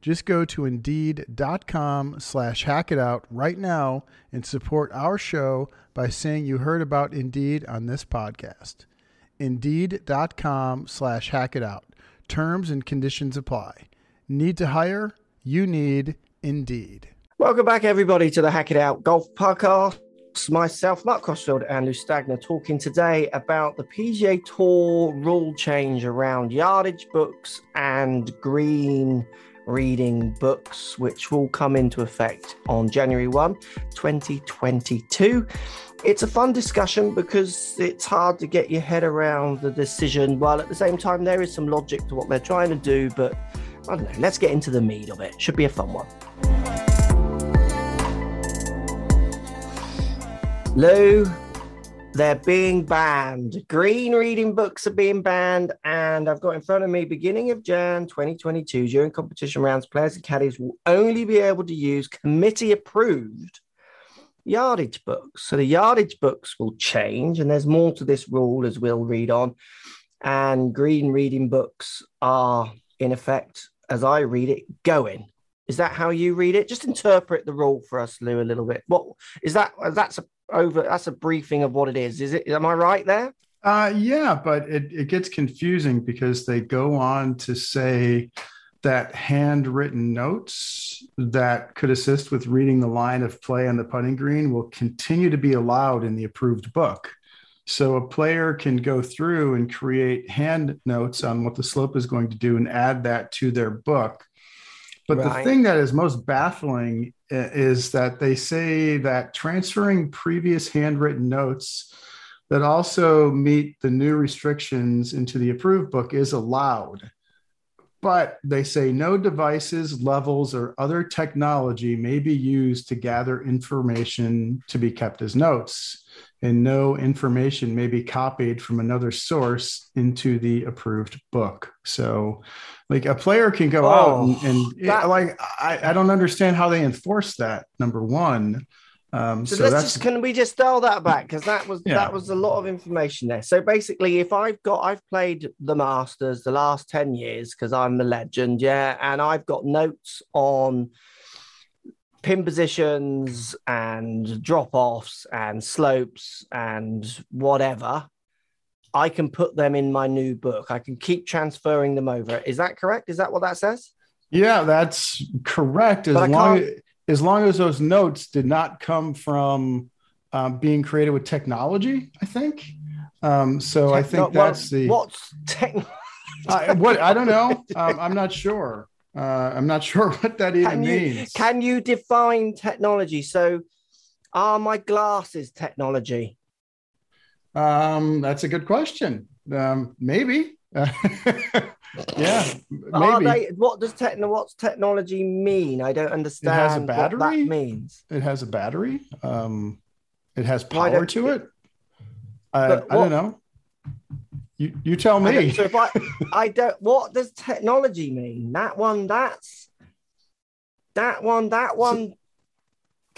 Just go to Indeed.com slash hack it out right now and support our show by saying you heard about Indeed on this podcast. Indeed.com slash hack it out. Terms and conditions apply. Need to hire? You need Indeed. Welcome back, everybody, to the Hack It Out Golf Podcast. Myself, Mark Crossfield, and Lou Stagner talking today about the PGA Tour rule change around yardage books and green reading books, which will come into effect on January 1, 2022. It's a fun discussion because it's hard to get your head around the decision, while at the same time, there is some logic to what they're trying to do. But I don't know, let's get into the meat of it. Should be a fun one. Lou, they're being banned. Green reading books are being banned. And I've got in front of me, beginning of Jan 2022, during competition rounds, players and caddies will only be able to use committee approved yardage books. So the yardage books will change. And there's more to this rule as we'll read on. And green reading books are, in effect, as I read it, going. Is that how you read it? Just interpret the rule for us, Lou, a little bit. What is that? That's a over. That's a briefing of what it is. Is it? Am I right there? Uh, yeah, but it, it gets confusing because they go on to say that handwritten notes that could assist with reading the line of play on the putting green will continue to be allowed in the approved book. So a player can go through and create hand notes on what the slope is going to do and add that to their book. But right. the thing that is most baffling is that they say that transferring previous handwritten notes that also meet the new restrictions into the approved book is allowed. But they say no devices, levels, or other technology may be used to gather information to be kept as notes, and no information may be copied from another source into the approved book. So, like a player can go oh, out and, and that, like I, I don't understand how they enforce that. Number one, um, so, so let's just can we just dial that back because that was yeah. that was a lot of information there. So basically, if I've got I've played the Masters the last ten years because I'm the legend, yeah, and I've got notes on pin positions and drop offs and slopes and whatever. I can put them in my new book. I can keep transferring them over. Is that correct? Is that what that says? Yeah, that's correct. As long as long as those notes did not come from um, being created with technology, I think. Um, so I think that's the what's technology. what I don't know. Um, I'm not sure. Uh, I'm not sure what that even can you, means. Can you define technology? So, are my glasses technology? Um, that's a good question. Um, maybe. yeah, maybe. They, what does techno? What's technology mean? I don't understand. It has a battery. What that means it has a battery. Um, it has power to it. I, I don't know. You you tell me. So if I I don't. What does technology mean? That one. That's that one. That one.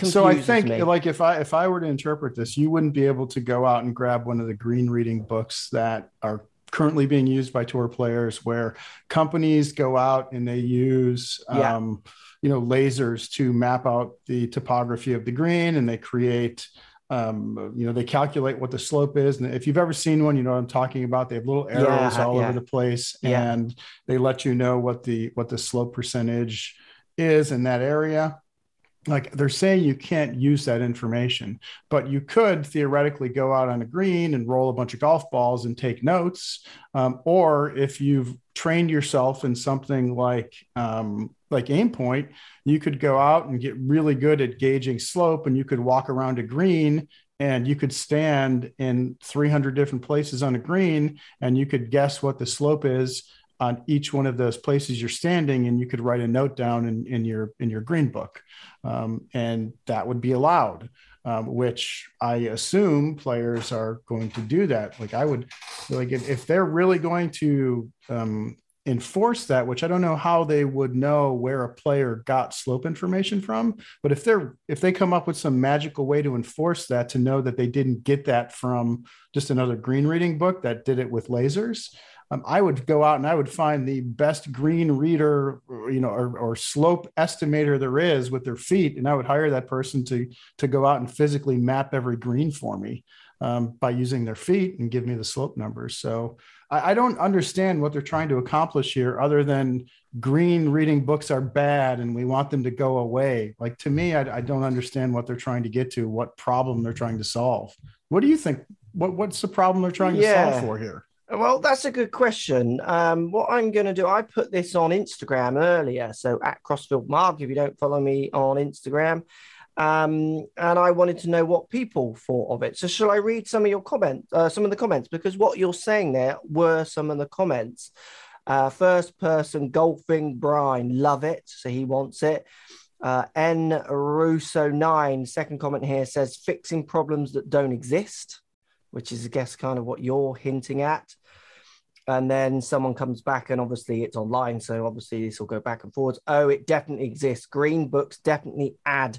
So, so I think me. like if I if I were to interpret this, you wouldn't be able to go out and grab one of the green reading books that are currently being used by tour players where companies go out and they use yeah. um, you know lasers to map out the topography of the green and they create um, you know they calculate what the slope is and if you've ever seen one you know what i'm talking about they have little arrows yeah, all yeah. over the place and they let you know what the what the slope percentage is in that area like they're saying you can't use that information, but you could theoretically go out on a green and roll a bunch of golf balls and take notes. Um, or if you've trained yourself in something like um, like Aimpoint, you could go out and get really good at gauging slope, and you could walk around a green and you could stand in 300 different places on a green, and you could guess what the slope is on each one of those places you're standing and you could write a note down in, in your in your green book. Um, and that would be allowed um, which i assume players are going to do that. Like i would like if, if they're really going to um, enforce that which i don't know how they would know where a player got slope information from but if they're if they come up with some magical way to enforce that to know that they didn't get that from just another green reading book that did it with lasers um, I would go out and I would find the best green reader, you know, or, or, slope estimator there is with their feet, and I would hire that person to to go out and physically map every green for me um, by using their feet and give me the slope numbers. So I, I don't understand what they're trying to accomplish here, other than green reading books are bad and we want them to go away. Like to me, I, I don't understand what they're trying to get to, what problem they're trying to solve. What do you think? What what's the problem they're trying to solve for here? Well, that's a good question. Um, what I'm going to do, I put this on Instagram earlier. So at Crossfield Mark, if you don't follow me on Instagram, um, and I wanted to know what people thought of it. So shall I read some of your comments, uh, some of the comments? Because what you're saying there were some of the comments. Uh, first person golfing, Brian, love it. So he wants it. Uh, N Russo nine, second comment here says fixing problems that don't exist, which is, I guess, kind of what you're hinting at and then someone comes back and obviously it's online so obviously this will go back and forwards. Oh it definitely exists. Green books definitely add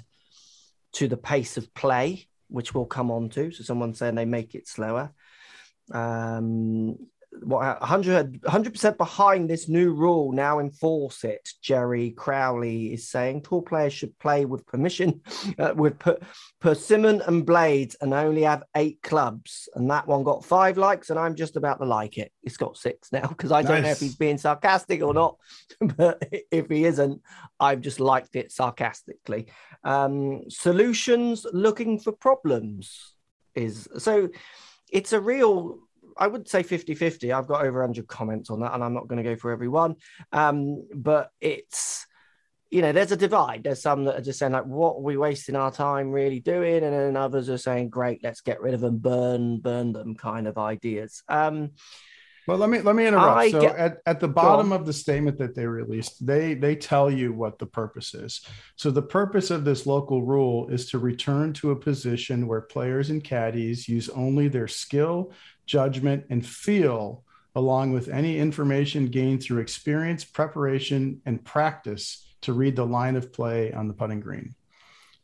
to the pace of play which we'll come on to. So someone's saying they make it slower. Um what 100 percent behind this new rule. Now enforce it. Jerry Crowley is saying tour players should play with permission, uh, with per- persimmon and blades, and only have eight clubs. And that one got five likes, and I'm just about to like it. It's got six now because I don't know if he's being sarcastic or not. but if he isn't, I've just liked it sarcastically. Um, solutions looking for problems is so. It's a real I would say 50 50. I've got over 100 comments on that, and I'm not going to go for every one. Um, but it's, you know, there's a divide. There's some that are just saying, like, what are we wasting our time really doing? And then others are saying, great, let's get rid of them, burn, burn them kind of ideas. Um, well, let me let me interrupt. I so get, at, at the bottom of the statement that they released, they they tell you what the purpose is. So the purpose of this local rule is to return to a position where players and caddies use only their skill, judgment, and feel, along with any information gained through experience, preparation, and practice to read the line of play on the putting green.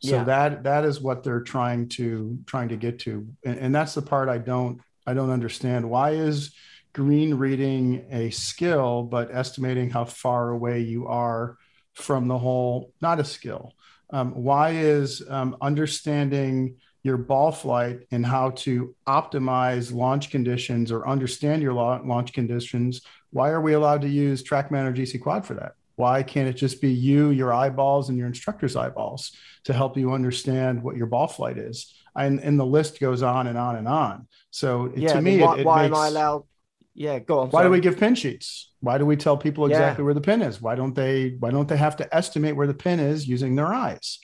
So yeah. that that is what they're trying to trying to get to, and, and that's the part I don't I don't understand. Why is green reading a skill, but estimating how far away you are from the hole not a skill? Um, why is um, understanding your ball flight and how to optimize launch conditions or understand your launch conditions, why are we allowed to use TrackMan or GC Quad for that? Why can't it just be you, your eyeballs, and your instructor's eyeballs to help you understand what your ball flight is? And, and the list goes on and on and on. So yeah, to me, why, it, it why makes, am I allowed? Yeah, go on. Why sorry. do we give pin sheets? Why do we tell people exactly yeah. where the pin is? Why don't they? Why don't they have to estimate where the pin is using their eyes?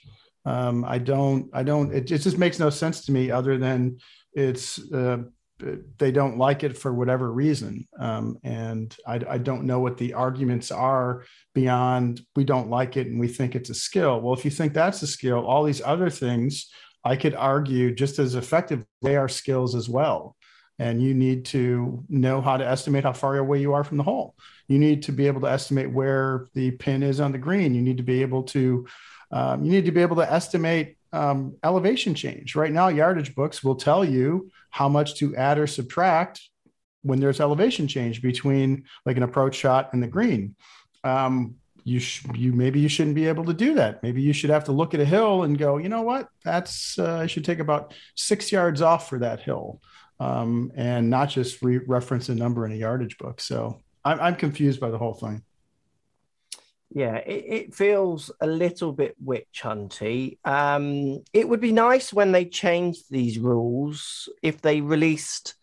Um, I don't, I don't, it, it, just makes no sense to me other than it's, uh, they don't like it for whatever reason. Um, and I, I, don't know what the arguments are beyond we don't like it and we think it's a skill. Well, if you think that's a skill, all these other things I could argue just as effective, they are skills as well. And you need to know how to estimate how far away you are from the hole. You need to be able to estimate where the pin is on the green. You need to be able to um, you need to be able to estimate um, elevation change. Right now, yardage books will tell you how much to add or subtract when there's elevation change between like an approach shot and the green. Um, you sh- you maybe you shouldn't be able to do that. Maybe you should have to look at a hill and go, you know what? That's uh, I should take about six yards off for that hill, um, and not just re- reference a number in a yardage book. So I'm, I'm confused by the whole thing. Yeah, it, it feels a little bit witch hunty. Um, it would be nice when they changed these rules if they released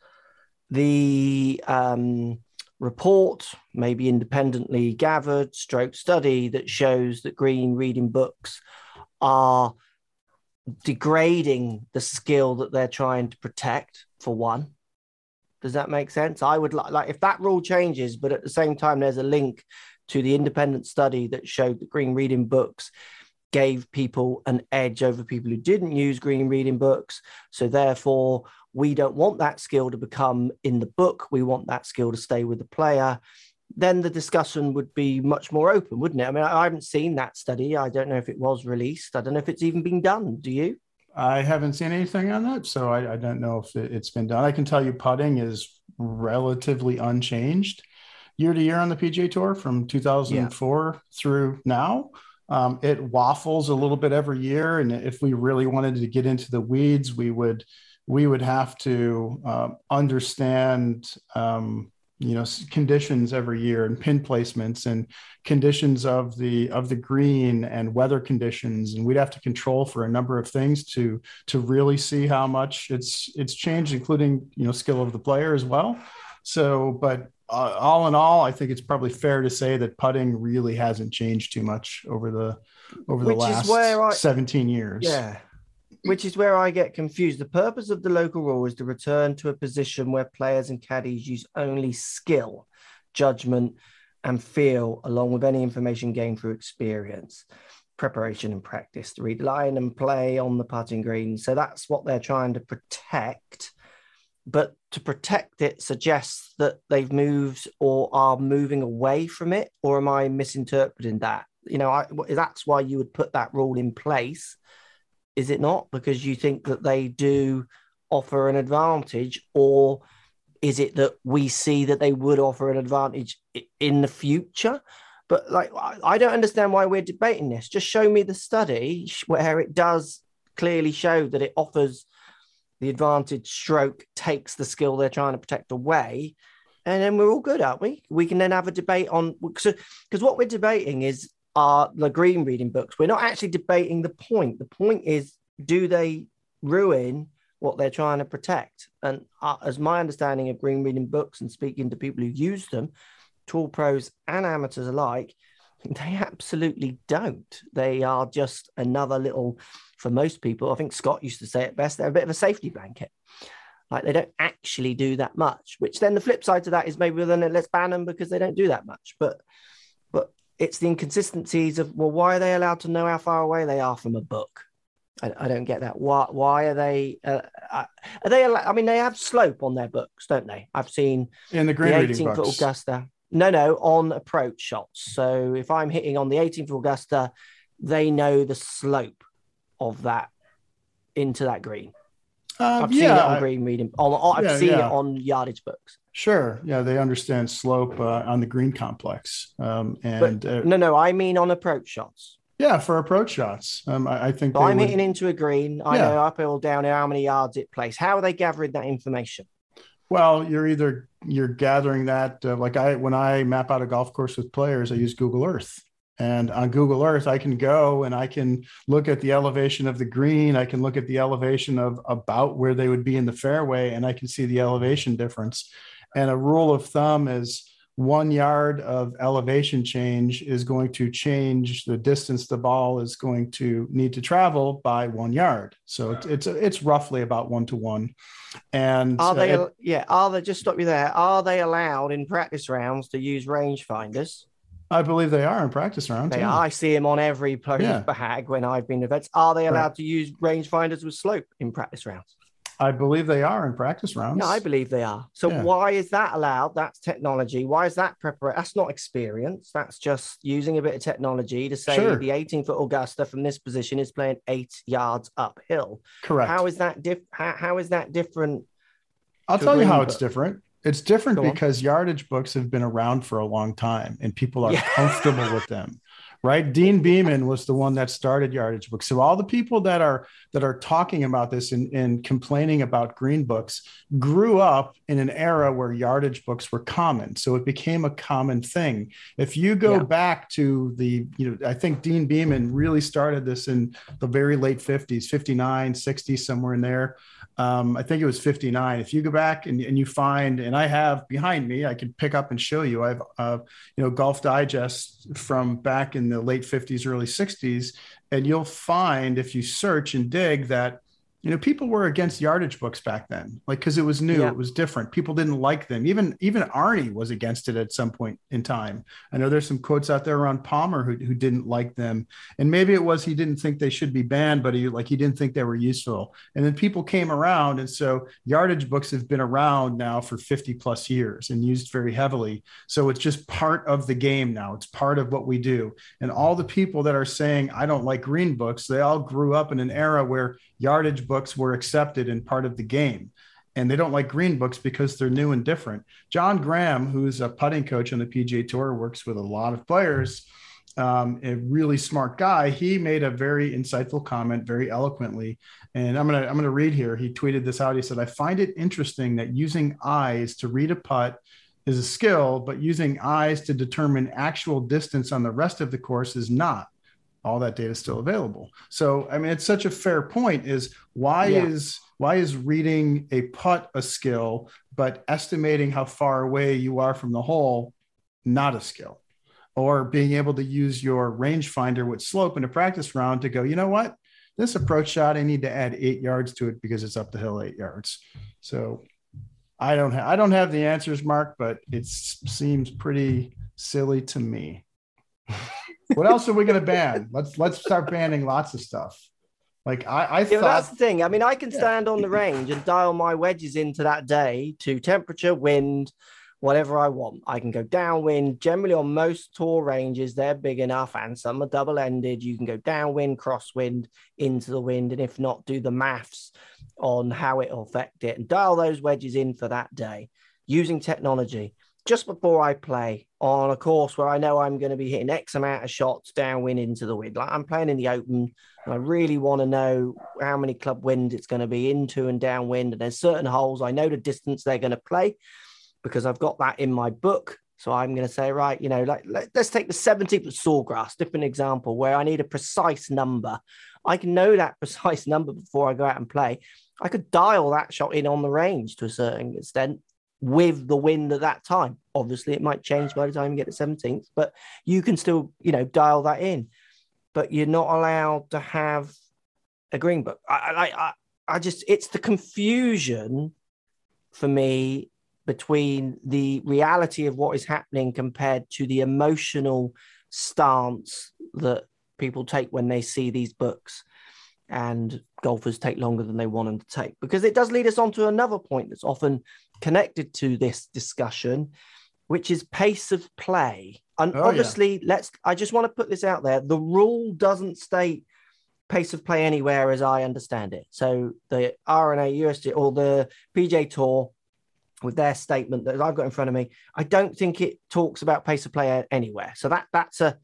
the um, report, maybe independently gathered, stroke study that shows that green reading books are degrading the skill that they're trying to protect for one does that make sense i would like, like if that rule changes but at the same time there's a link to the independent study that showed that green reading books gave people an edge over people who didn't use green reading books so therefore we don't want that skill to become in the book we want that skill to stay with the player then the discussion would be much more open, wouldn't it? I mean, I haven't seen that study. I don't know if it was released. I don't know if it's even been done. Do you? I haven't seen anything on that, so I, I don't know if it, has been done. I can tell you, putting is relatively unchanged year to year on the PGA Tour from 2004 yeah. through now. Um, it waffles a little bit every year, and if we really wanted to get into the weeds, we would we would have to uh, understand um, you know conditions every year and pin placements and conditions of the of the green and weather conditions and we'd have to control for a number of things to to really see how much it's it's changed including you know skill of the player as well so but uh, all in all i think it's probably fair to say that putting really hasn't changed too much over the over the Which last I, 17 years yeah which is where I get confused. The purpose of the local rule is to return to a position where players and caddies use only skill, judgment, and feel, along with any information gained through experience, preparation, and practice to read line and play on the putting green. So that's what they're trying to protect. But to protect it suggests that they've moved or are moving away from it, or am I misinterpreting that? You know, I, that's why you would put that rule in place is it not? Because you think that they do offer an advantage, or is it that we see that they would offer an advantage in the future? But like, I don't understand why we're debating this. Just show me the study where it does clearly show that it offers the advantage stroke takes the skill they're trying to protect away and then we're all good aren't we we can then have a debate on because what we're debating is are the green reading books. We're not actually debating the point. The point is, do they ruin what they're trying to protect? And uh, as my understanding of green reading books and speaking to people who use them, tour pros and amateurs alike, they absolutely don't. They are just another little, for most people, I think Scott used to say it best, they're a bit of a safety blanket. Like they don't actually do that much, which then the flip side to that is maybe then let's ban them because they don't do that much. But but it's the inconsistencies of well, why are they allowed to know how far away they are from a book? I, I don't get that. Why? Why are they? Uh, uh are they? I mean, they have slope on their books, don't they? I've seen in the green the 18th foot Augusta. No, no, on approach shots. So if I'm hitting on the 18th Augusta, they know the slope of that into that green. Um, I've yeah, seen it on green reading. On, I've yeah, seen yeah. it on yardage books. Sure. Yeah, they understand slope uh, on the green complex. Um, and but, uh, no, no, I mean on approach shots. Yeah, for approach shots, um, I, I, think. I'm would... hitting into a green. I know uphill, downhill, how many yards it plays. How are they gathering that information? Well, you're either you're gathering that uh, like I when I map out a golf course with players, I use Google Earth. And on Google Earth, I can go and I can look at the elevation of the green. I can look at the elevation of about where they would be in the fairway, and I can see the elevation difference. And a rule of thumb is one yard of elevation change is going to change the distance the ball is going to need to travel by one yard. So it's it's, it's roughly about one to one. And are they? Uh, it, yeah, are they? Just stop you there. Are they allowed in practice rounds to use rangefinders? I believe they are in practice rounds. They yeah. are. I see them on every post yeah. bag when I've been events. Are they allowed right. to use rangefinders with slope in practice rounds? I believe they are in practice rounds. Yeah, I believe they are. So yeah. why is that allowed? That's technology. Why is that preparation? That's not experience. That's just using a bit of technology to say sure. the 18 foot Augusta from this position is playing eight yards uphill. Correct. How is that diff? How, how is that different? I'll tell you how book? it's different. It's different because yardage books have been around for a long time and people are yeah. comfortable with them right? Deane Beman was the one that started yardage books. So all the people that are that are talking about this and, and complaining about green books grew up in an era where yardage books were common. So it became a common thing. If you go yeah. back to the, you know, I think Deane Beman really started this in the very late 50s, 59, 60, somewhere in there um, I think it was 59. If you go back and, and, you find, and I have behind me, I can pick up and show you. I have, uh, you know, Golf Digest from back in the late 50s, early 60s, and you'll find if you search and dig that you know people were against yardage books back then like because it was new yeah. it was different. People didn't like them. Even even arnie was against it at some point in time. I know there's some quotes out there around palmer who, who didn't like them. And maybe it was he didn't think they should be banned but he like he didn't think they were useful. And then people came around and so yardage books have been around now for 50 plus years and used very heavily. So it's just part of the game now. It's part of what we do. And all the people that are saying i don't like green books they all grew up in an era where yardage books were accepted and part of the game. And they don't like green books because they're new and different. John Graham, who's a putting coach on the PGA Tour, works with a lot of players, um, a really smart guy. He made a very insightful comment, very eloquently. And I'm gonna I'm gonna read here. He tweeted this out. He said, "I find it interesting that using eyes to read a putt." is a skill, but using eyes to determine actual distance on the rest of the course is not all that data is still available. So, I mean, it's such a fair point is why yeah. is why is reading a putt a skill, but estimating how far away you are from the hole not a skill? Or being able to use your rangefinder with slope in a practice round to go, you know what? This approach shot, I need to add eight yards to it because it's up the hill eight yards. So I don't have I don't have the answers, Mark, but it seems pretty silly to me. what else are we going to ban? Let's let's start banning lots of stuff. Like I, I yeah, thought that's the thing. I mean, I can stand yeah. on the range and dial my wedges into that day to temperature, wind, whatever I want. I can go downwind. Generally, on most tour ranges, they're big enough, and some are double-ended. You can go downwind, crosswind, into the wind, and if not, do the maths on how it will affect it and dial those wedges in for that day using technology just before I play on a course where I know I'm going to be hitting X amount of shots downwind into the wind. Like I'm playing in the open, and I really want to know how many club winds it's going to be into and downwind. And there's certain holes I know the distance they're going to play because I've got that in my book. So I'm going to say, right, you know, like let, us take the 17th of Sawgrass, different example where I need a precise number. I can know that precise number before I go out and play. I could dial that shot in on the range to a certain extent with the wind at that time. Obviously, it might change by the time you get to 17th, but you can still, you know, dial that in. But you're not allowed to have a green book. I, I, I just, it's the confusion for me between the reality of what is happening compared to the emotional stance that people take when they see these books and golfers take longer than they want them to take because it does lead us on to another point that's often connected to this discussion, which is pace of play. And oh, obviously, yeah. let's, I just want to put this out there. The rule doesn't state pace of play anywhere as I understand it. So the R&A USG or the PGA Tour with their statement that I've got in front of me, I don't think it talks about pace of play anywhere. So that that's a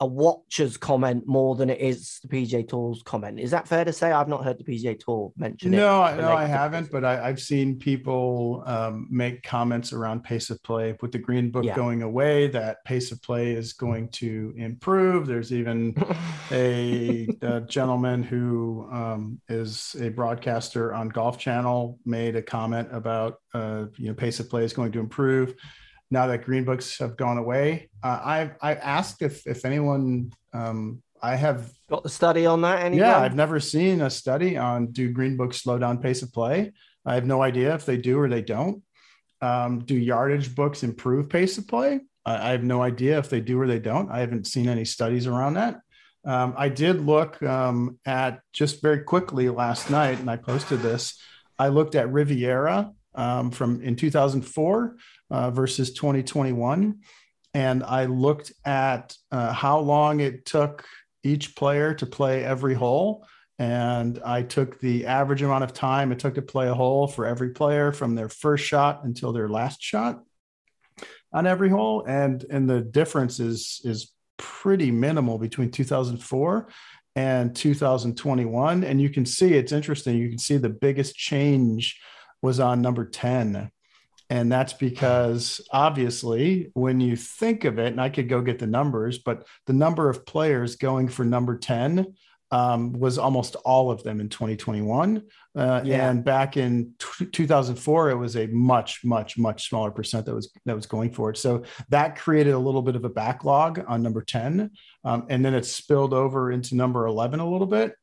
a watcher's comment more than it is the PGA Tour's comment. Is that fair to say? I've not heard the PGA Tour mention no, it. No, no, I haven't. But I, have seen people um, make comments around pace of play with the Green Book yeah. going away. That pace of play is going to improve. There's even a, a, gentleman who um, is a broadcaster on Golf Channel made a comment about uh, you know pace of play is going to improve now that green books have gone away. Uh, I've I asked if if anyone um, I have got the study on that. Anyone? Yeah, I've never seen a study on do green books slow down pace of play. I have no idea if they do or they don't. Um, do yardage books improve pace of play? I, I, have no idea if they do or they don't. I haven't seen any studies around that. Um, I did look um, at just very quickly last night, and I posted this. I looked at Riviera um, from in 2004 uh, versus 2021. And I looked at uh, how long it took each player to play every hole. And I took the average amount of time it took to play a hole for every player from their first shot until their last shot on every hole. And, and the difference is, is pretty minimal between 2004 and 2021. And you can see it's interesting. You can see the biggest change was on number 10. And that's because obviously, when you think of it, and I could go get the numbers, but the number of players going for number 10 um, was almost all of them in 2021. Uh, yeah. And back in t- 2004, it was a much, much, much smaller percent that was that was going for it. So that created a little bit of a backlog on number 10, um, and then it spilled over into number 11 a little bit.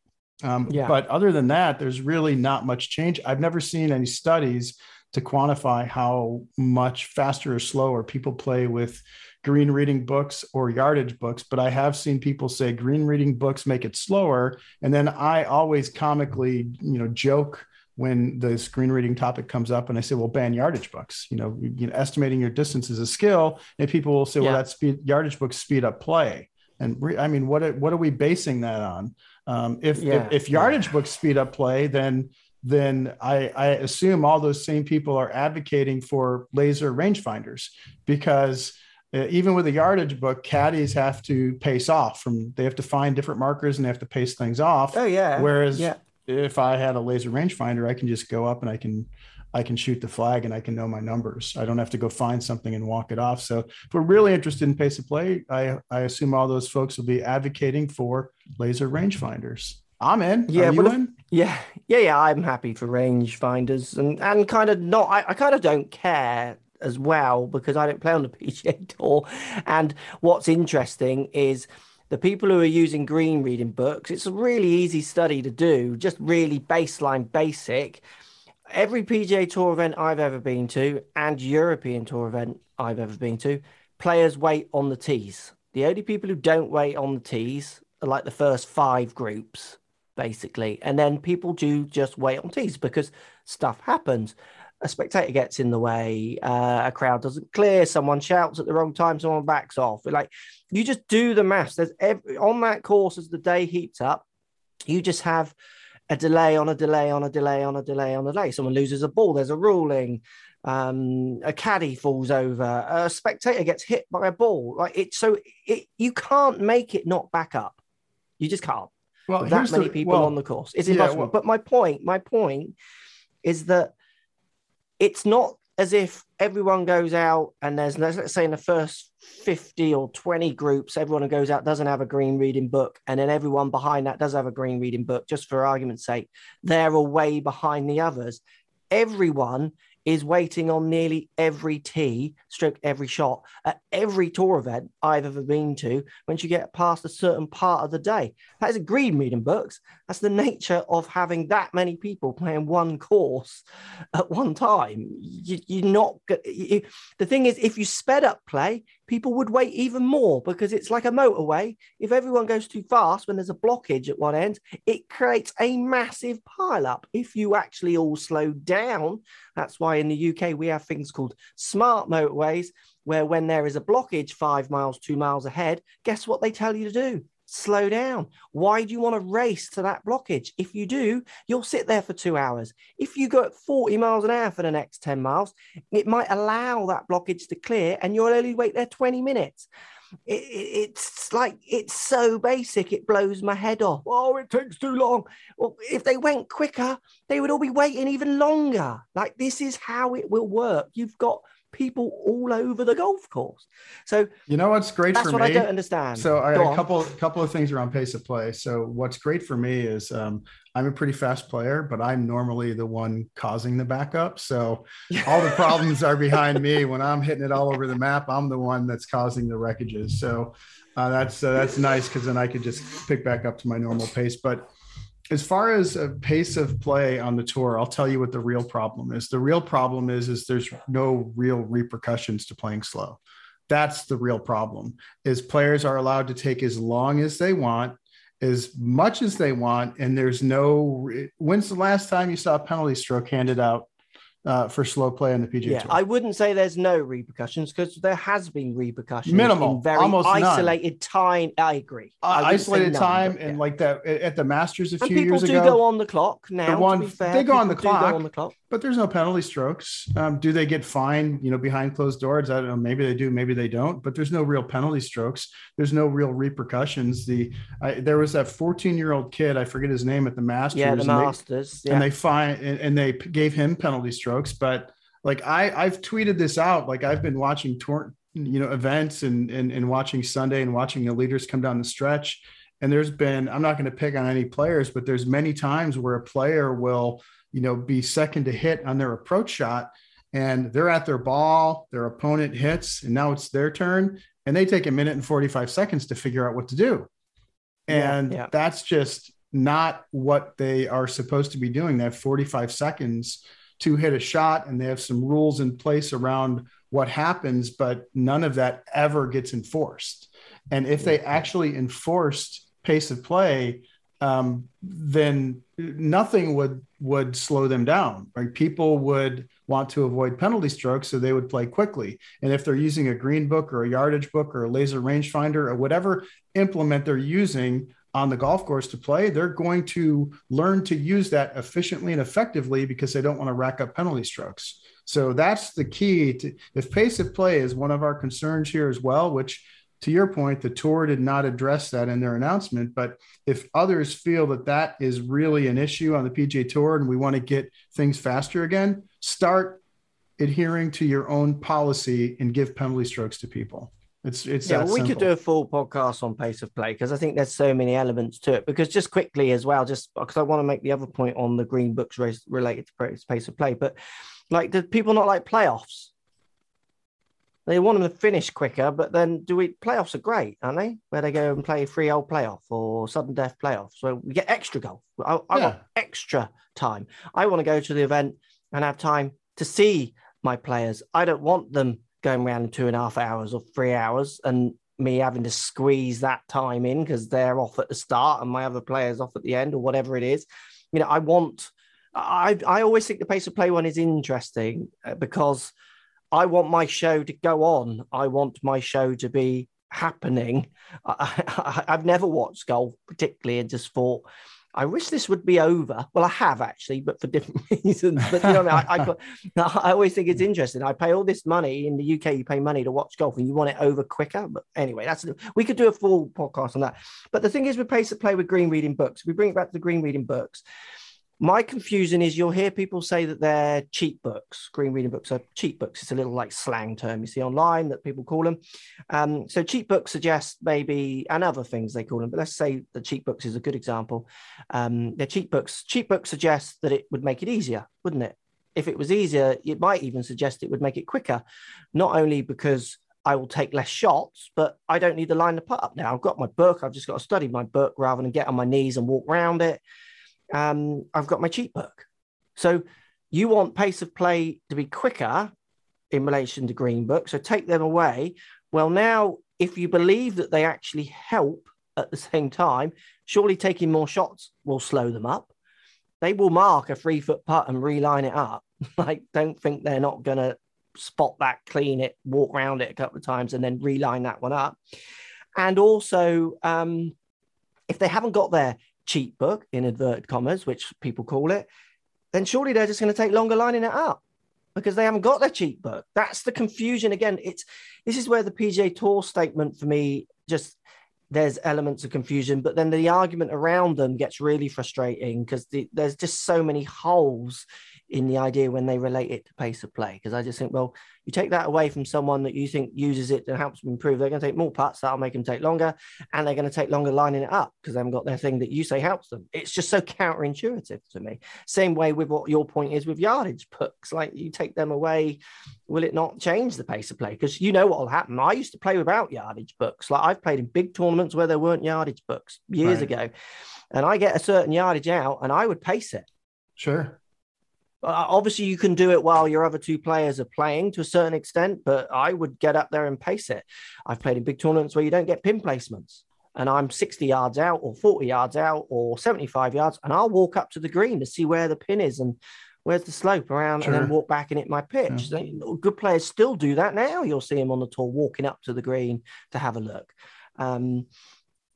Um, yeah. But other than that, there's really not much change. I've never seen any studies to quantify how much faster or slower people play with green reading books or yardage books, but I have seen people say green reading books make it slower. And then I always comically, you know, joke when the screen reading topic comes up and I say, well, ban yardage books, you know, you know, estimating your distance is a skill. And people will say, yeah. well, that speed yardage books speed up play. And re- I mean, what, what are we basing that on? Um, if, yeah. if, if yardage books speed up play, then then I, I, assume all those same people are advocating for laser rangefinders because uh, even with a yardage book, caddies have to pace off from they have to find different markers and they have to pace things off. Oh yeah. Whereas yeah. if I had a laser rangefinder, I can just go up and I can I can shoot the flag and I can know my numbers. I don't have to go find something and walk it off. So if we're really interested in pace of play, I, I assume all those folks will be advocating for laser rangefinders. I'm in. Yeah, Are you in? Yeah, yeah, yeah. I'm happy for rangefinders and and kind of not. I, I kind of don't care as well because I don't play on the PGA Tour. And what's interesting is the people who are using green reading books, it's a really easy study to do, just really baseline basic. Every PGA Tour event I've ever been to and European Tour event I've ever been to, players wait on the tees. The only people who don't wait on the tees are like the first five groups, basically. And then people do just wait on tees because stuff happens a spectator gets in the way, uh, a crowd doesn't clear, someone shouts at the wrong time, someone backs off. Like you just do the maths. There's every, on that course as the day heats up, you just have a delay on a delay on a delay on a delay on a delay. Someone loses a ball, there's a ruling. Um, a caddy falls over, a spectator gets hit by a ball. Like it, so it you can't make it not back up. You just can't. Well, that many the, people well, on the course, it's impossible. Yeah, well, but my point, my point is that it's not as if everyone goes out and there's let's say in the first 50 or 20 groups everyone who goes out doesn't have a green reading book and then everyone behind that does have a green reading book just for argument's sake they're way behind the others. Everyone is waiting on nearly every tee, stroke every shot at every tour event I've ever been to once you get past a certain part of the day. That is a green reading books. That's the nature of having that many people playing one course at one time. You, are not, you, the thing is, if you sped up play, people would wait even more because it's like a motorway. If everyone goes too fast when there's a blockage at one end, it creates a massive pileup. If you actually all slow down, that's why in the UK we have things called smart motorways, where when there is a blockage five miles, two miles ahead, guess what they tell you to do? Slow down. Why do you want to race to that blockage? If you do, you'll sit there for two hours. If you go at 40 miles an hour for the next 10 miles, it might allow that blockage to clear and you'll only wait there 20 minutes. It, it, it's like it's so basic, it blows my head off. Oh, it takes too long. Well, if they went quicker, they would all be waiting even longer. Like, this is how it will work. You've got people all over the golf course. So you know what's great that's for what me? I don't understand. So I, a couple couple of things around pace of play. So what's great for me is um, I'm a pretty fast player, but I'm normally the one causing the backup. So all the problems are behind me. When I'm hitting it all over the map, I'm the one that's causing the wreckages. So uh, that's uh, that's nice because then I could just pick back up to my normal pace. But as far as a pace of play on the tour, I'll tell you what the real problem is. The real problem is is there's no real repercussions to playing slow. That's the real problem. Is players are allowed to take as long as they want, as much as they want, and there's no. When's the last time you saw a penalty stroke handed out uh, for slow play on the PGA yeah, Tour. I wouldn't say there's no repercussions because there has been repercussions. Minimal, very almost isolated none. time. I agree. Uh, I isolated none, time and like that at the Masters a and few years ago. People do go on the clock now. The one fair, they go on the clock. Go on the clock. but there's no penalty strokes. Um, do they get fined, you know, behind closed doors? I don't know. Maybe they do, maybe they don't. But there's no real penalty strokes. There's no real repercussions. The I, there was that 14 year old kid, I forget his name at the Masters. Yeah, the and Masters. They, yeah. And they find and, and they gave him penalty strokes, but like I I've tweeted this out. Like I've been watching tour, you know, events and and and watching Sunday and watching the leaders come down the stretch. And there's been I'm not going to pick on any players, but there's many times where a player will you know, be second to hit on their approach shot. And they're at their ball, their opponent hits, and now it's their turn. And they take a minute and 45 seconds to figure out what to do. And yeah, yeah. that's just not what they are supposed to be doing. They have 45 seconds to hit a shot, and they have some rules in place around what happens, but none of that ever gets enforced. And if they actually enforced pace of play, um, then nothing would would slow them down. Right? People would want to avoid penalty strokes, so they would play quickly. And if they're using a green book or a yardage book or a laser rangefinder or whatever implement they're using on the golf course to play, they're going to learn to use that efficiently and effectively because they don't want to rack up penalty strokes. So that's the key to if pace of play is one of our concerns here as well, which to your point, the tour did not address that in their announcement. But if others feel that that is really an issue on the PGA Tour and we want to get things faster again, start adhering to your own policy and give penalty strokes to people. It's it's yeah. we could do a full podcast on pace of play because I think there's so many elements to it. Because just quickly as well, just because I want to make the other point on the green books race related to pace of play, but like, do people not like playoffs? They want them to finish quicker, but then do we? Playoffs are great, aren't they? Where they go and play free old playoff or sudden death playoff. So we get extra golf. I, I yeah. want extra time. I want to go to the event and have time to see my players. I don't want them going around in two and a half hours or three hours and me having to squeeze that time in because they're off at the start and my other players off at the end or whatever it is. You know, I want. I I always think the pace of play one is interesting uh, because I want my show to go on. I want my show to be happening. I, have never watched golf particularly and just thought, I wish this would be over. Well, I have actually, but for different reasons. But you know, I? I, I, I, always think it's interesting. I pay all this money in the UK. You pay money to watch golf, and you want it over quicker. But anyway, that's we could do a full podcast on that. But the thing is, with pace of play with green reading books, we bring it back to the green reading books my confusion is you'll hear people say that they're cheap books. Green reading books are cheap books. It's a little like slang term you see online that people call them. Um, so cheap books suggest maybe and other things they call them, but let's say the cheap books is a good example. Um, they're cheap books. Cheap books suggest that it would make it easier, wouldn't it? If it was easier, it might even suggest it would make it quicker, not only because I will take less shots, but I don't need to line the putt up now. I've got my book. I've just got to study my book rather than get on my knees and walk around it um, I've got my cheat book. So you want pace of play to be quicker in relation to green book. So take them away. Well, now, if you believe that they actually help at the same time, surely taking more shots will slow them up. They will mark a three foot putt and reline it up. like, don't think they're not going to spot that, clean it, walk around it a couple of times, and then reline that one up. And also, um, if they haven't got their cheap book in commas, which people call it, then surely they're just going to take longer lining it up because they haven't got their cheap book. That's the confusion again. It's this is where the PGA Tour statement for me just there's elements of confusion, but then the argument around them gets really frustrating because the, there's just so many holes in the idea when they relate it to pace of play. Because I just think, well, you take that away from someone that you think uses it and helps them improve, they're going to take more putts. That'll make them take longer, and they're going to take longer lining it up because they haven't got their thing that you say helps them. It's just so counterintuitive to me. Same way with what your point is with yardage books. Like you take them away, will it not change the pace of play? Because you know what will happen. I used to play without yardage books. Like I've played in big tournaments where there weren't yardage books years right. ago, and I get a certain yardage out, and I would pace it. Sure obviously, you can do it while your other two players are playing to a certain extent, but I would get up there and pace it. I've played in big tournaments where you don't get pin placements, and I'm 60 yards out, or 40 yards out, or 75 yards, and I'll walk up to the green to see where the pin is and where's the slope around, sure. and then walk back and hit my pitch. Yeah. Good players still do that now. You'll see them on the tour walking up to the green to have a look. Um,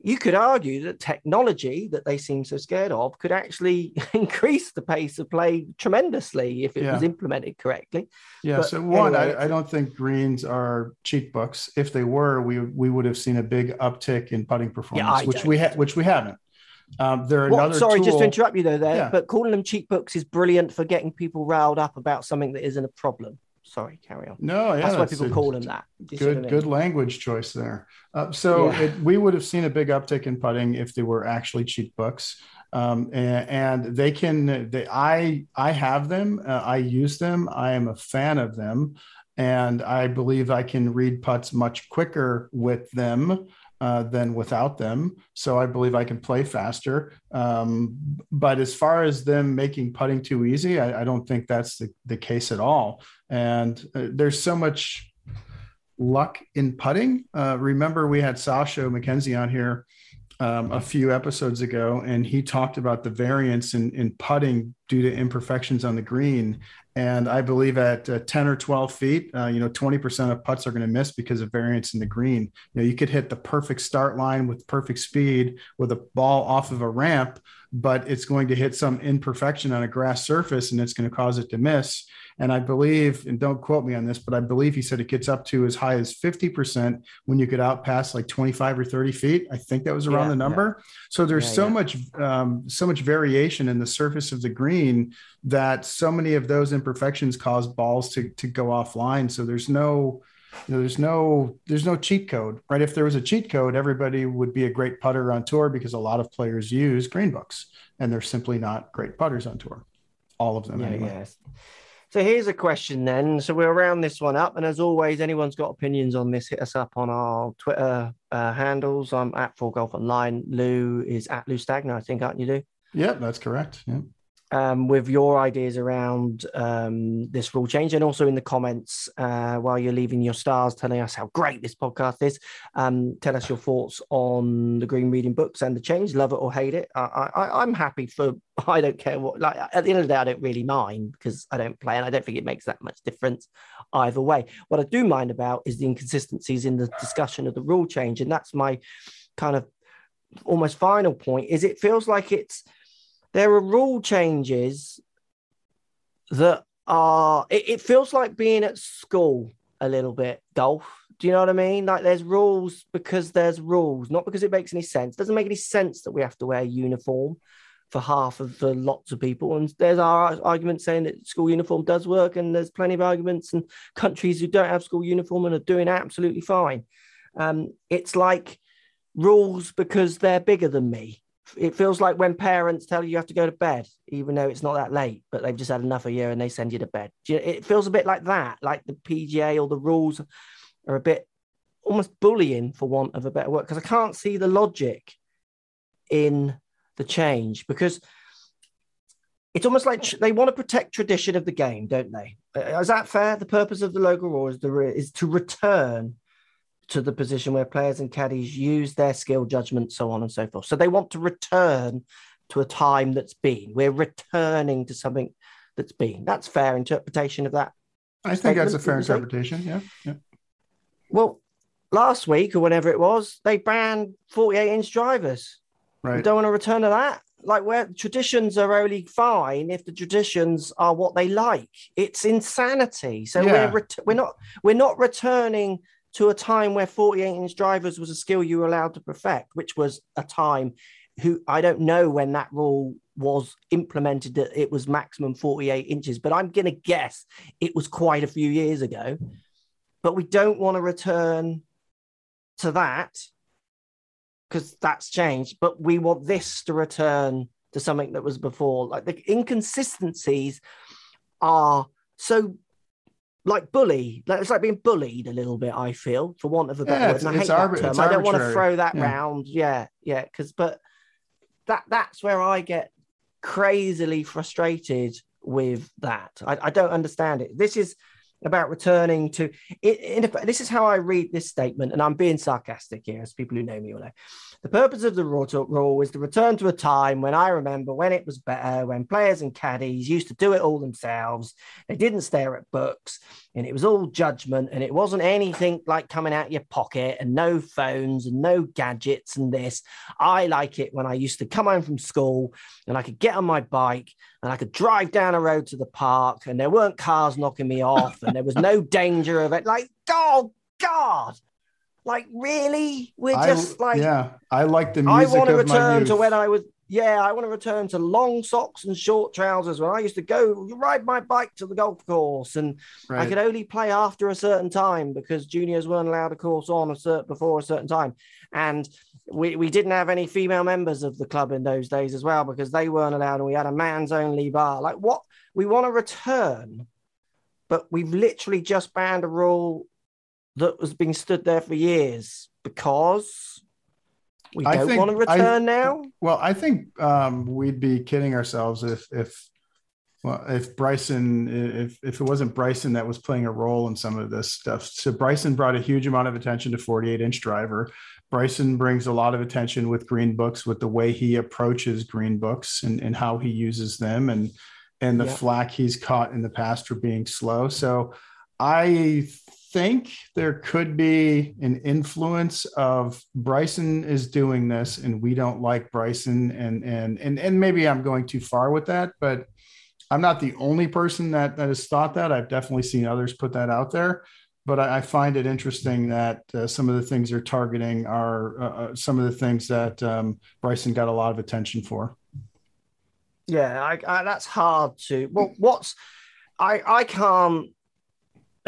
you could argue that technology that they seem so scared of could actually increase the pace of play tremendously if it yeah. was implemented correctly. Yeah. But so one, anyway, I, I, don't think greens are cheat books. If they were, we we would have seen a big uptick in putting performance, yeah, which we ha- which we haven't. Um, there well, sorry, tool... just to interrupt you though, there. Yeah. But calling them cheat books is brilliant for getting people riled up about something that isn't a problem. Sorry, carry on. No, yeah, that's, that's why people call them that. Good, I mean? good language choice there. Uh, so yeah. it, we would have seen a big uptick in putting if they were actually cheat books. Um, and, and, they can. They, I I have them. Uh, I use them. I am a fan of them, and I believe I can read putts much quicker with them. Uh, than without them. So I believe I can play faster. Um, but as far as them making putting too easy, I, I don't think that's the, the case at all. And uh, there's so much luck in putting. Uh, remember, we had Sasho MacKenzie on here um, a few episodes ago, and he talked about the variance in, in putting due to imperfections on the green. And I believe at uh, 10 or 12 feet, uh, you know, 20% of putts are going to miss because of variance in the green. You know, you could hit the perfect start line with perfect speed with a ball off of a ramp, but it's going to hit some imperfection on a grass surface and it's going to cause it to miss. And I believe, and don't quote me on this, but I believe he said it gets up to as high as 50% when you could outpass like 25 or 30 feet. I think that was around yeah, the number. Yeah. So there's yeah, so much, um, so much variation in the surface of the green that so many of those imperfections cause balls to, to go offline. So there's no, you know, there's no there's no cheat code, right? If there was a cheat code, everybody would be a great putter on tour because a lot of players use green books, and they're simply not great putters on tour. All of them, yeah, anyway. Yes. So here's a question then. So we'll round this one up. And as always, anyone's got opinions on this, hit us up on our Twitter uh, handles. I'm at Full Golf Online. Lou is at Lou Stagner, I think, aren't you, Lou? Yeah, that's correct. Yeah um, with your ideas around um, this rule change, and also in the comments uh, while you're leaving your stars, telling us how great this podcast is. Um, tell us your thoughts on the green reading books and the change. Love it or hate it. I, I'm happy for. I don't care what. Like at the end of the day, I don't really mind because I don't play, and I don't think it makes that much difference either way. What I do mind about is the inconsistencies in the discussion of the rule change, and that's my kind of almost final point. Is it feels like it's there are rule changes that are it, it, feels like being at school a little bit golf do you know what i mean? Like there's rules because there's rules not because it makes any sense. It doesn't make any sense that we have to wear uniform for half of the lots of people. And there's our argument saying that school uniform does work and there's plenty of arguments and countries who don't have school uniform and are doing absolutely fine. Um, it's like rules because they're bigger than me it feels like when parents tell you you have to go to bed, even though it's not that late, but they've just had enough a year and they send you to bed. It feels a bit like that, like the PGA or the rules are a bit almost bullying, for want of a better word, because I can't see the logic in the change because it's almost like they want to protect tradition of the game, don't they? Uh, is that fair? The purpose of the local rule is, the, is to return to the position where players and caddies use their skill, judgment, so on and so forth. So they want to return to a time that's been. We're returning to something that's been. That's fair interpretation of that. I think that's a fair interpretation. Yeah. yeah. Well, last week or whenever it was, they banned 48 inch drivers. Right. We don't want to return to that. Like where traditions are only fine if the traditions are what they like. It's insanity. So yeah. we're ret- we're not we're not returning to a time where 48 inch drivers was a skill you were allowed to perfect, which was a time who I don't know when that rule was implemented that it was maximum 48 inches, but I'm going to guess it was quite a few years ago. But we don't want to return to that because that's changed, but we want this to return to something that was before. Like the inconsistencies are so like bully. Like, it's like being bullied a little bit. I feel, for want of a better yeah, word. And I hate that term. I don't want to throw that yeah. round. Yeah, yeah. Because, but that that's where I get crazily frustrated with that. I, I don't understand it. This is about returning to it. In, this is how I read this statement, and I'm being sarcastic here, as people who know me will know. The purpose of the rule is to return to a time when I remember when it was better, when players and caddies used to do it all themselves. They didn't stare at books, and it was all judgment, and it wasn't anything like coming out your pocket, and no phones, and no gadgets, and this. I like it when I used to come home from school and I could get on my bike and I could drive down a road to the park, and there weren't cars knocking me off, and there was no danger of it. Like, oh God, like really, we're just I, like, yeah. I like the music. I want to return to when I was. Yeah, I want to return to long socks and short trousers when I used to go ride my bike to the golf course, and I could only play after a certain time because juniors weren't allowed a course on a certain before a certain time, and we, we didn't have any female members of the club in those days as well because they weren't allowed, and we had a man's only bar. Like what? We want to return, but we've literally just banned a rule that has been stood there for years because we I don't think- want to I- return now. Well, I think um, we'd be kidding ourselves if if well if Bryson if if it wasn't Bryson that was playing a role in some of this stuff. So Bryson brought a huge amount of attention to 48 inch driver. Bryson brings a lot of attention with green books with the way he approaches green books and, and how he uses them and and the flack he's caught in the past for being slow. So I think there could be an influence of Bryson is doing this and we don't like Bryson and and and and maybe I'm going too far with that, but I'm not the only person that that has thought that. I've definitely seen others put that out there, but I, find it interesting that uh, some of the things they're targeting are uh, uh, some of the things that um, Bryson got a lot of attention for. Yeah, I, I, that's hard to. Well, what's I I can't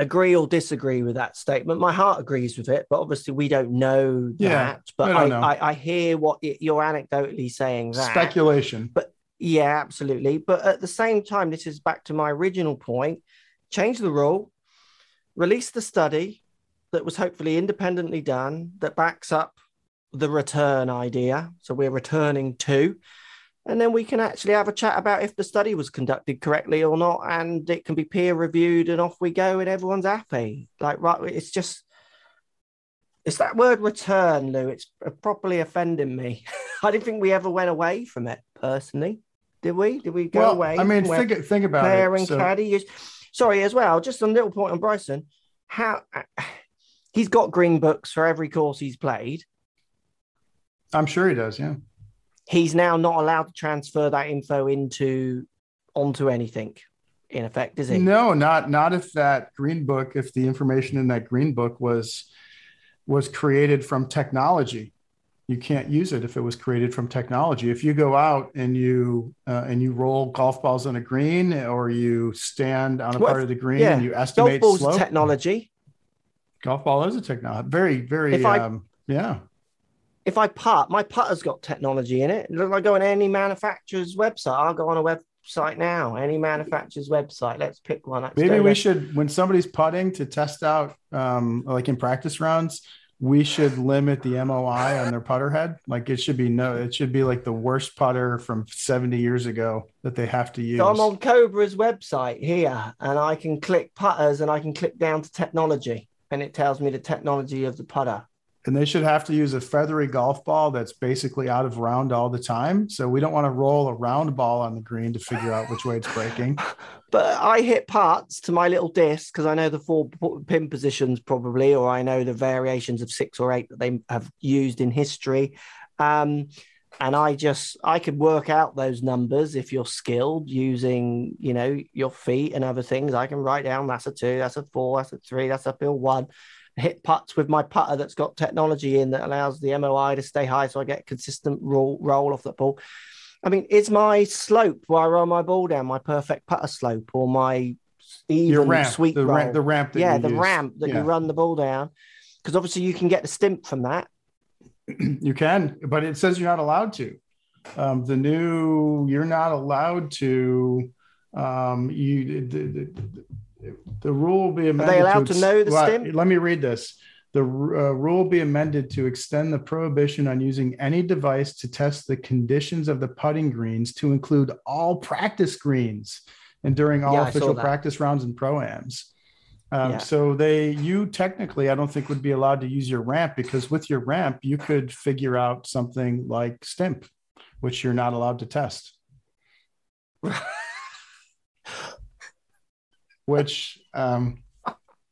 agree or disagree with that statement. My heart agrees with it, but obviously we don't know Yeah, that. But I. I, I hear what you're anecdotally saying. That Speculation. But yeah, absolutely. But at the same time, this is back to my original point change the rule, release the study that was hopefully independently done that backs up the return idea. So we're returning to. And then we can actually have a chat about if the study was conducted correctly or not. And it can be peer reviewed and off we go and everyone's happy. Like, right, it's just, it's that word return, Lou. It's properly offending me. I didn't think we ever went away from it personally. Did we? Did we go well, away? I mean, think think about player it. and So- caddy use? Sorry, as well. Just a little point on Bryson. How he's got green books for every course he's played. I'm sure he does. Yeah. He's now not allowed to transfer that info into onto anything. In effect, is he? No, not not if that green book, if the information in that green book was was created from technology. You can't use it if it was created from technology. If you go out and you uh, and you roll golf balls on a green, or you stand on a Well, part of the green yeah. and you estimate Golf balls slope. technology. golf ball is a technology. Very, very. If I- um, yeah. If I putt, my putter's got technology in it. If I go on any manufacturer's website, I'll go on a website now. Any manufacturer's website. Let's pick one. Let's Maybe we should, when somebody's putting to test out, um, like in practice rounds, we should limit the MOI on their putter head. Like it should be no, it should be like the worst putter from 70 years ago that they have to use. So I'm on Cobra's website here, and I can click putters, and I can click down to technology, and it tells me the technology of the putter. And they should have to use a feathery golf ball that's basically out of round all the time. So we don't want to roll a round ball on the green to figure out which way it's breaking. But I hit parts to my little disc because I know the four pin positions probably, or I know the variations of six or eight that they have used in history. Um, and I just I could work out those numbers if you're skilled using you know your feet and other things. I can write down that's a two, that's a four, that's a three, that's a pill one. Hit putts with my putter that's got technology in that allows the MOI to stay high, so I get consistent roll roll off the ball. I mean, is my slope where I roll my ball down my perfect putter slope or my even Your ramp, sweet the ramp, the ramp. That yeah, you the use. ramp that Yeah. you run the ball down, because obviously you can get the stimp from that. You can, but it says you're not allowed to. Um, the new, you're not allowed to. Um, you the, the, the, rule will be amended. Are they allowed to ex- know the well, stimp? Let me read this. The uh, rule will be amended to extend the prohibition on using any device to test the conditions of the putting greens to include all practice greens and during all Yeah, official practice rounds and proams. Um, Yeah. So they, you technically, I don't think would be allowed to use your ramp because with your ramp, you could figure out something like stimp, which you're not allowed to test. which um,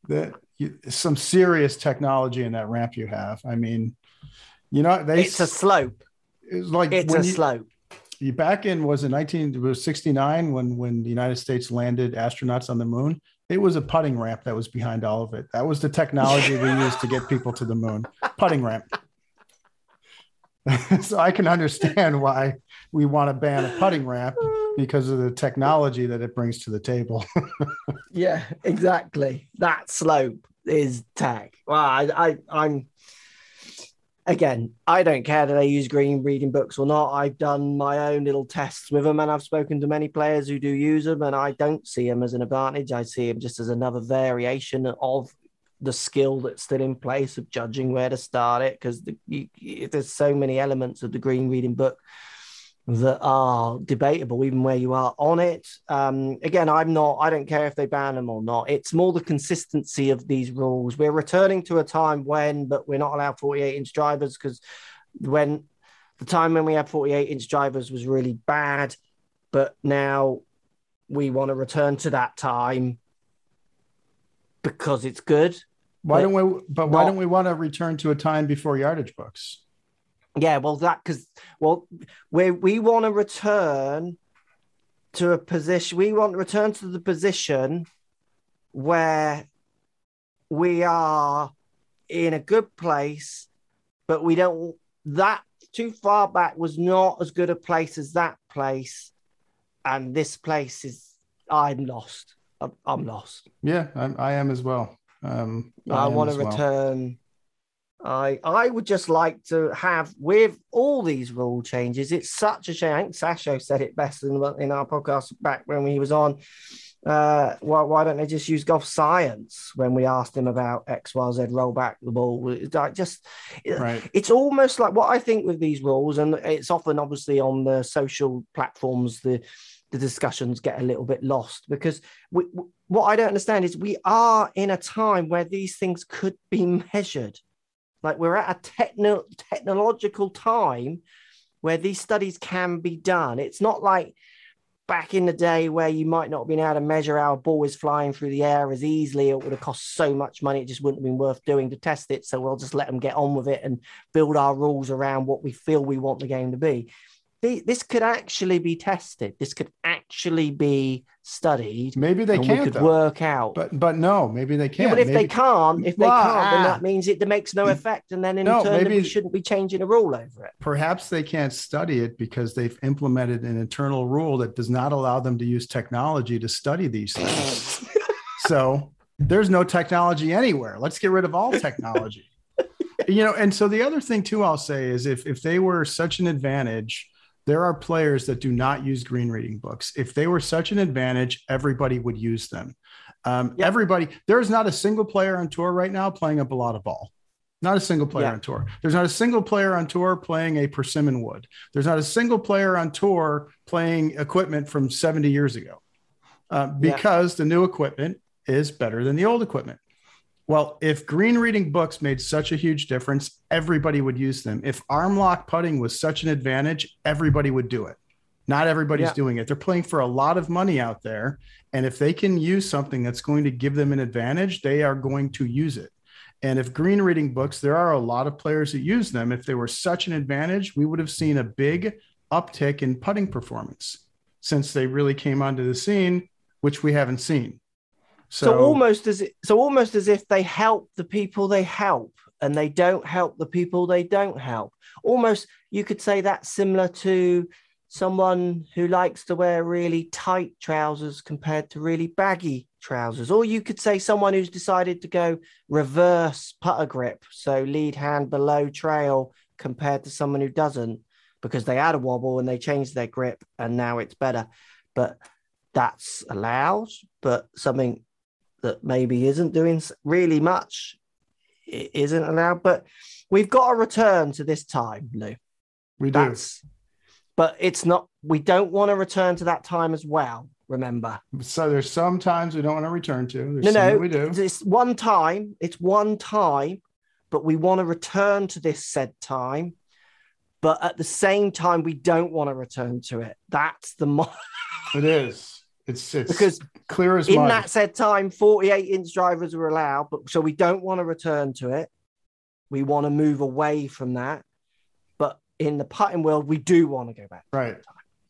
the you, some serious technology in that ramp you have. I mean, you know, they It's a slope. it's like It's a you, slope. you back in was in 19 was 69 when when the United States landed astronauts on the moon. It was a putting ramp that was behind all of it. That was the technology we used to get people to the moon. Putting ramp. so I can understand why we want to ban a putting ramp because of the technology that it brings to the table. Yeah, exactly. That slope is tech. Well, I, I, I'm again. I don't care that I use green reading books or not. I've done my own little tests with them, and I've spoken to many players who do use them, and I don't see them as an advantage. I see them just as another variation of the skill that's still in place of judging where to start it because the, there's so many elements of the green reading book that are debatable, even where you are on it. Um, again, I'm not, I don't care if they ban them or not. It's more the consistency of these rules. We're returning to a time when, but we're not allowed 48 inch drivers because when the time when we had 48 inch drivers was really bad, but now we want to return to that time because it's good. Why don't we? But why not- don't we want to return to a time before yardage books? Yeah, well, that because well, we we want to return to a position. We want to return to the position where we are in a good place, but we don't. That too far back was not as good a place as that place, and this place is. I'm lost. I'm, I'm lost. Yeah, I'm, I am as well. Um, I, am want to well. return. I I would just like to have with all these rule changes. It's such a shame. I think Sasho said it best in, in our podcast back when he was on. Uh, why why don't they just use golf science when we asked him about X Y Z roll back the ball? It's like just Right. it's almost like what I think with these rules, and it's often obviously on the social platforms, the the discussions get a little bit lost because we, what I don't understand is we are in a time where these things could be measured. Like we're at a techno- technological time where these studies can be done. It's not like back in the day where you might not have been able to measure how a ball is flying through the air as easily. It would have cost so much money, it just wouldn't have been worth doing to test it. So we'll just let them get on with it and build our rules around what we feel we want the game to be. This could actually be tested. This could actually be studied. Maybe they we can't could though. work out. But but no, maybe they can't. but if they can't, if they can't, then that means it makes no mm. effect. And then in No, turn, then we shouldn't be changing a rule over it. perhaps they can't study it because they've implemented an internal rule that does not allow them to use technology to study these things. so there's no technology anywhere. Let's get rid of all technology. you know, and so the other thing too, I'll say is if if they were such an advantage, there are players that do not use green reading books. If they were such an advantage, everybody would use them. Um, Yeah. Everybody, there's not a single player on tour right now playing a balata ball. Not a single player Yeah. on tour. There's not a single player on tour playing a persimmon wood. There's not a single player on tour playing equipment from 70 years ago uh, Yeah. because the new equipment is better than the old equipment. Well, if green reading books made such a huge difference, everybody would use them. If arm lock putting was such an advantage, everybody would do it. Not everybody's Yeah. doing it. They're playing for a lot of money out there. And if they can use something that's going to give them an advantage, they are going to use it. And if green reading books, there are a lot of players that use them. If they were such an advantage, we would have seen a big uptick in putting performance since they really came onto the scene, which we haven't seen. So, almost as so almost as if they help the people they help and they don't help the people they don't help. Almost you could say that's similar to someone who likes to wear really tight trousers compared to really baggy trousers. Or you could say someone who's decided to go reverse putter grip, so lead hand below trail compared to someone who doesn't because they had a wobble and they changed their grip and now it's better. But that's allowed, but something that maybe isn't doing really much i- isn't allowed. But we've got to return to this time, Lou. we do. That's, but it's not. We don't want to return to that time as well Remember, So there's some times we don't want to return to. There's no, no, we do. it's one time. It's one time, but we want to return to this said time. But at the same time, we don't want to return to it. That's the mo- It is. It's it's because clear as in mud. that said time, 48 inch drivers were allowed, but so we don't want to return to it. We want to move away from that. But in the putting world, we do want to go back. right.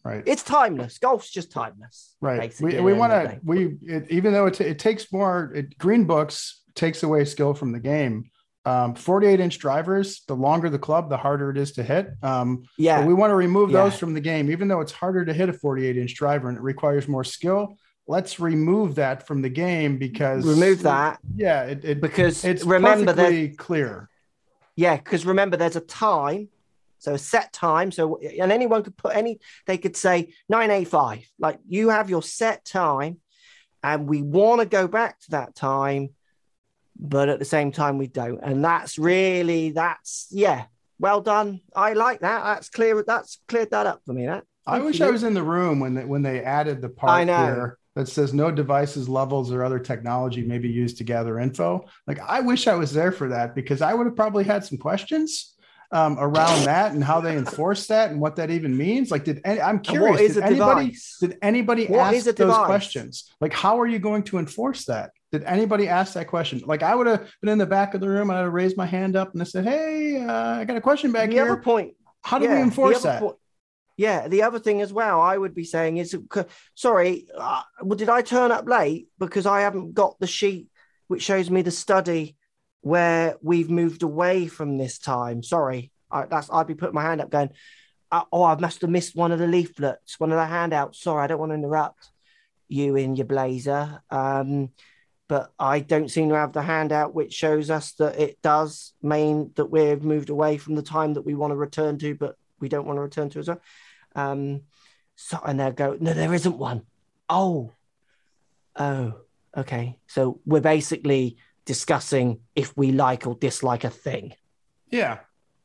Right. It's timeless. Golf's just timeless. Right. We, we want end of the to, we, it, even though it, it takes more, it, Green Books takes away skill from the game. Um, 48 inch drivers, the longer the club, the harder it is to hit. Um, Yeah. we want to remove Yeah. those from the game, even though it's harder to hit a 48 inch driver and it requires more skill. Let's remove that from the game because remove that Yeah. It, it because it's remember that clear. Yeah, because remember, there's a time, so a set time. So, and anyone could put any, they could say 985. Like you have your set time, and we want to go back to that time, but at the same time, we don't. And that's really, that's, yeah, well done. I like that. That's clear. That's cleared that up for me. That I wish. I was in the room when they, when they added the part here that says no devices, levels, or other technology may be used to gather info. Like I wish I was there for that because I would have probably had some questions um, around that and how they enforce that and what that even means. Like, did any, I'm curious? what is did anybody did anybody ask those questions? Like, how are you going to enforce that? Did anybody ask that question? Like, I would have been in the back of the room and I'd have raised my hand up and I said, "Hey, uh, I got a question back the here. other point how do yeah, we enforce that?" po- yeah, the other thing as well, I would be saying is, sorry, uh, well, did I turn up late because I haven't got the sheet which shows me the study where we've moved away from this time? Sorry, I, that's I'd be putting my hand up, going, uh, oh, I must have missed one of the leaflets, one of the handouts. Sorry, I don't want to interrupt you in your blazer. Um, but I don't seem to have the handout which shows us that it does mean that we've moved away from the time that we want to return to, but we don't want to return to as well. Um, so and they'll go, no, there isn't one. Oh, oh, okay. So we're basically discussing if we like or dislike a thing. Yeah.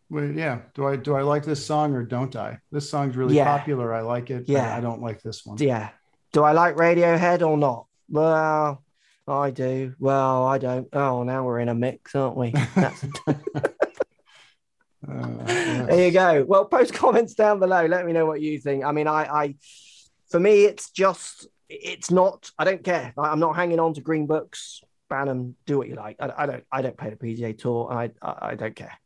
Well, yeah. Do I do I like this song or don't I? This song's really Yeah. popular. I like it. Yeah. I, I don't like this one. Yeah. Do I like Radiohead or not? Well, I do. Well, I don't. Oh, now we're in a mix, aren't we? That's Uh, There you go. Well, post comments down below. Let me know what you think. I mean, I, I, for me, it's just, it's not. I don't care. I- I'm not hanging on to green books. Ban them. Do what you like. I, I don't. I don't play the PGA Tour. I, I, I don't care.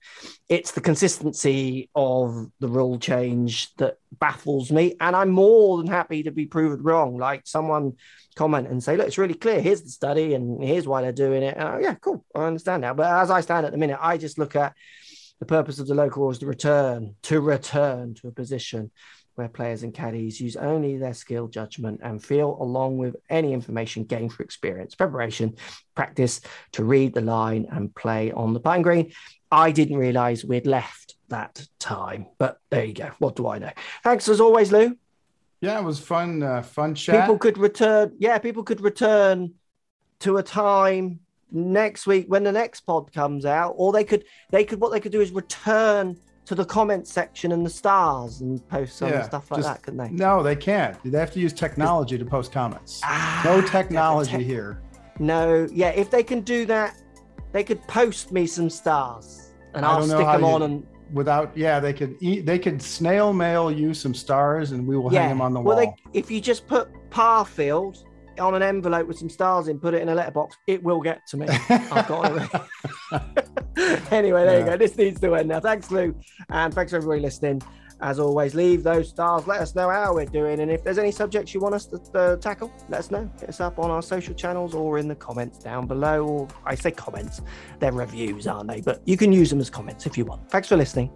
It's the consistency of the rule change that baffles me, and I'm more than happy to be proven wrong. Like someone comment and say, "Look, it's really clear. Here's the study, and here's why they're doing it." And I, yeah, cool. I understand now. But as I stand at the minute, I just look at the purpose of the local rules to return to return to a position where players and caddies use only their skill judgment and feel along with any information gained through experience preparation practice to read the line and play on the pine green i didn't realize we'd left that time but there you go what do i know thanks as always lou Yeah, it was fun. Uh, fun chat. people could return yeah people could return to a time next week when the next pod comes out or they could they could what they could do is return to the comment section and the stars and post some Yeah, stuff like just- that couldn't they no, they can't. They have to use technology to post comments. Ah, No technology tech- here. no yeah if they can do that they could post me some stars and I i'll stick them you- on and Without, yeah, they could eat. They could snail mail you some stars, and we will yeah hang them on the wall. well they if you just put parfield on an envelope with some stars in put it in a letterbox it will get to me I've got it. anyway, there you go. This needs to end now. Thanks, Lou. And thanks everybody listening. As always, leave those stars. Let us know how we're doing. And if there's any subjects you want us to uh, tackle, let us know. Hit us up on our social channels or in the comments down below. Or I say comments, they're reviews, aren't they? But you can use them as comments if you want. Thanks for listening.